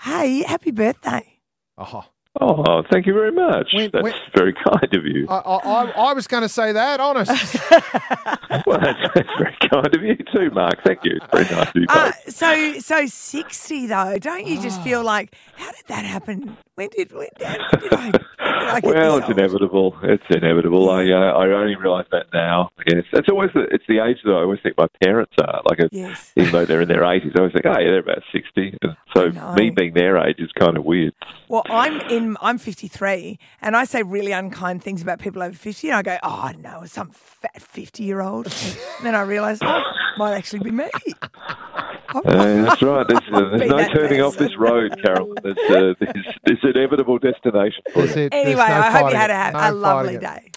Hey, happy birthday. Oh, Oh, thank you very much. When- That's when- very kind of you. I, I, I- I was going to say that, honest. well, that's, that's very kind of you too, Mark. Thank you. It's very nice to be Uh, so, so 60 though, don't you just feel like, how did that happen? When did, when, did when did I well, it's old? inevitable. It's inevitable. I uh, I only realise that now. Yes, it's always the, it's the age that I always think my parents are. Like, a, Yes. even though they're in their eighties, I always think, oh yeah, they're about sixty. And so me being their age is kind of weird. Well, I'm in. I'm 53, and I say really unkind things about people over 50. And I go, "Oh, I know, some fat 50 year old." then I realise, oh, might actually be me. Uh, that's right. There's, uh, there's no that turning off this road, Carol. There's, uh, there's, there's inevitable destination for That's you. it. There's Anyway, no I hope you had a, No a lovely fighting it. day.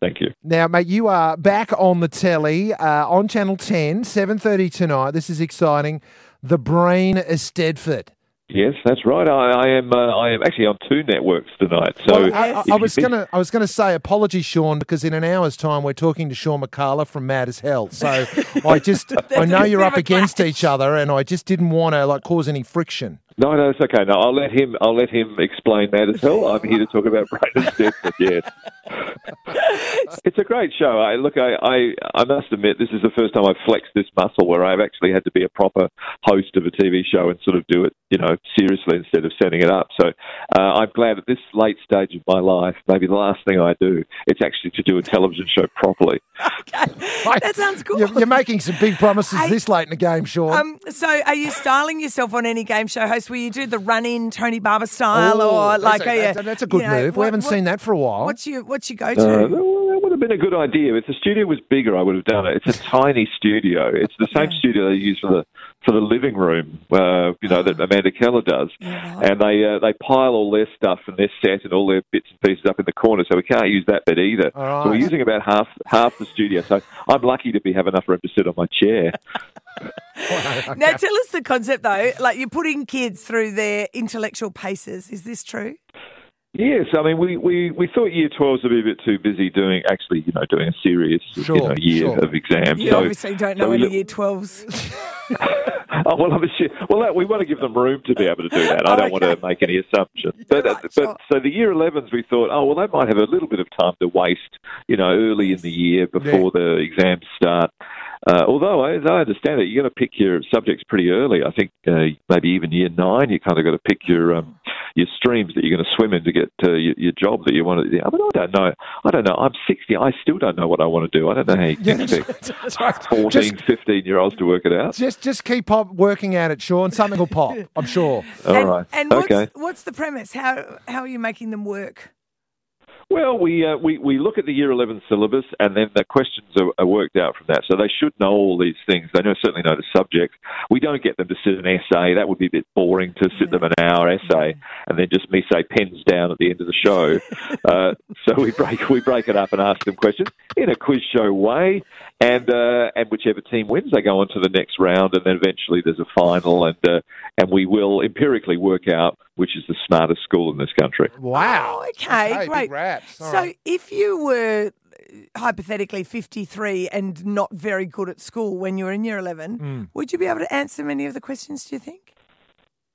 Thank you. Now, mate, you are back on the telly uh, on Channel 10, 7.30 tonight. This is exciting. The Brain Eisteddfod. Yes, that's right. I, I am. Uh, I am actually on two networks tonight. So Well, I, I- I was gonna, I was gonna say, apologies, Shaun, because in an hour's time we're talking to Shaun Micallef from Mad as Hell. So I just, I know you're up against each other, and I just didn't want to like cause any friction. No, no, it's okay. No, I'll let him. I'll let him explain that as well. I'm here to talk about Brain Eisteddfod. Yes, it's a great show. I look. I, I I must admit, this is the first time I've flexed this muscle where I've actually had to be a proper host of a TV show and sort of do it, you know, seriously instead of setting it up. So uh, I'm glad at this late stage of my life, maybe the last thing I do, it's actually to do a television show properly. okay. That sounds cool. You're, you're making some big promises Hey, this late in the game, Shaun. Um, so, are you styling yourself on any game show host? Will you do the run-in Tony Barber style, Oh, or that's like a, are you- that's, that's a good you know, move. we what- haven't what- seen that for a while. What's your what's your Uh, go-to? well, that would have been a good idea. If the studio was bigger, I would have done it. It's a tiny studio. It's the same Yeah. studio they use for the for the living room, uh, you know, that Amanda Keller does. Yeah. And they uh, they pile all their stuff and their set and all their bits and pieces up in the corner, so we can't use that bit either. All So we're using about half half the studio. So I'm lucky to be have enough room to sit on my chair. Now, tell us the concept though. Like you're putting kids through their intellectual paces. Is this true? Yes, I mean we, we, we thought year 12s would be a bit too busy doing actually you know doing a serious Sure, you know year sure. of exams. You so obviously don't know we any look- year twelves. Oh, well, I'm sure. Well, that, we want to give them room to be able to do that. I don't want Okay. to make any assumptions. But, right, but sure. Oh. so the year 11s, we thought, oh, well, they might have a little bit of time to waste, you know, early in the year before the exams start. Uh, although, as I understand it, you got to pick your subjects pretty early. I think uh, maybe even year nine, you kind of got to pick your um, your streams that you're going to swim in to get uh, your, your job that you want to. I mean, I don't know. I don't know. I'm 60. I still don't know what I want to do. I don't know how you can expect That's right. 14, Just, 15 year olds to work it out. just, just keep pop working at it, Shaun. Something will pop, I'm sure. All and, right. And what's, okay. what's the premise? How how are you making them work? Well, we, uh, we we look at the year 11 syllabus, and then the questions are, are worked out from that. So they should know all these things. They know, certainly know the subject. We don't get them to sit an essay. That would be a bit boring to sit them an hour essay, and then just me say pens down at the end of the show. uh, so we break we break it up and ask them questions in a quiz show way, and uh, and whichever team wins, they go on to the next round, and then eventually there's a final, and uh, and we will empirically work out which is the smartest school in this country. Wow. Oh, okay, big great. raps. So, right. if you were uh, hypothetically 53 and not very good at school when you were in year 11, Hmm. would you be able to answer many of the questions, do you think?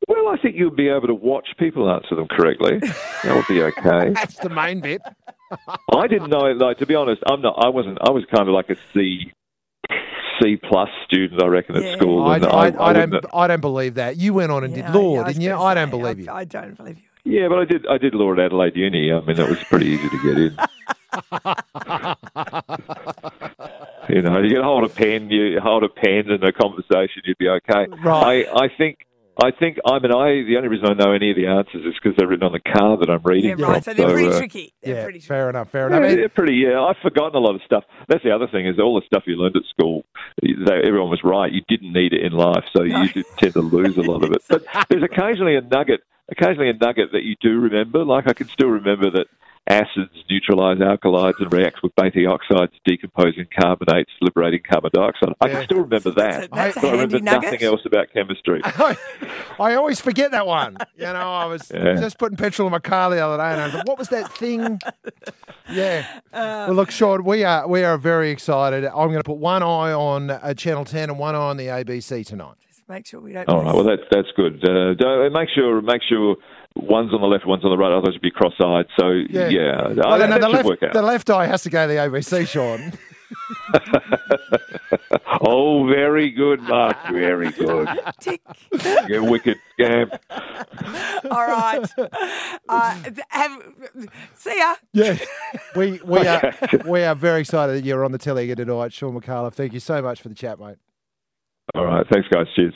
Well, I think you'd be able to watch people answer them correctly. That would be okay. That's the main bit. I didn't know. It. Like to be honest, I'm not. I wasn't. I was kind of like a C, C plus student. I reckon Yeah. at school. I, and I, I, wouldn't- don't. I don't believe that. You went on and Yeah, did law, yeah, didn't you? gonna I don't say, believe you. I, I don't believe you. Yeah, but I did. I did law at Adelaide Uni. I mean, that was pretty easy to get in. you know, you can hold a pen. You hold a pen in a conversation, you'd be okay. Right. I, I think. I think I mean I. The only reason I know any of the answers is because they're written on the car that I'm reading Yeah, right. from. So they're pretty uh, tricky. They're Yeah, pretty tricky. fair enough. Fair enough. Yeah, enough. they're pretty. Yeah, I've forgotten a lot of stuff. That's the other thing is all the stuff you learned at school. They, everyone was right. You didn't need it in life, so you did tend to lose a lot of it. But there's occasionally a nugget, occasionally a nugget that you do remember. Like I can still remember that acids neutralize alkalides and react with Beatty oxides, decomposing carbonates, liberating carbon dioxide. I can still remember That's a, that. that's a but I handy remember nugget. nothing else about chemistry. I, I always forget that one. You know, I was Yeah. just putting petrol in my car the other day, and I thought, "What was that thing?" Yeah. well, look, Shaun, we are we are very excited. I'm going to put one eye on uh, Channel 10 and one eye on the ABC tonight. Make sure we don't. All right. miss. Well, that's that's good. Uh, don't- make sure make sure one's on the left, one's on the right. Otherwise, you'd be cross-eyed. So Yeah. yeah, Well, Oh, that, no, that the, left, work out. the left eye has to go to the ABC, Shaun. oh, very good, Mark. Very good. Tick. You wicked scamp. All right. Uh, have, see ya. Yeah, we we are we are very excited that you're on the telly again tonight, Shaun Micallef. Thank you so much for the chat, mate. All right. Thanks, guys. Cheers.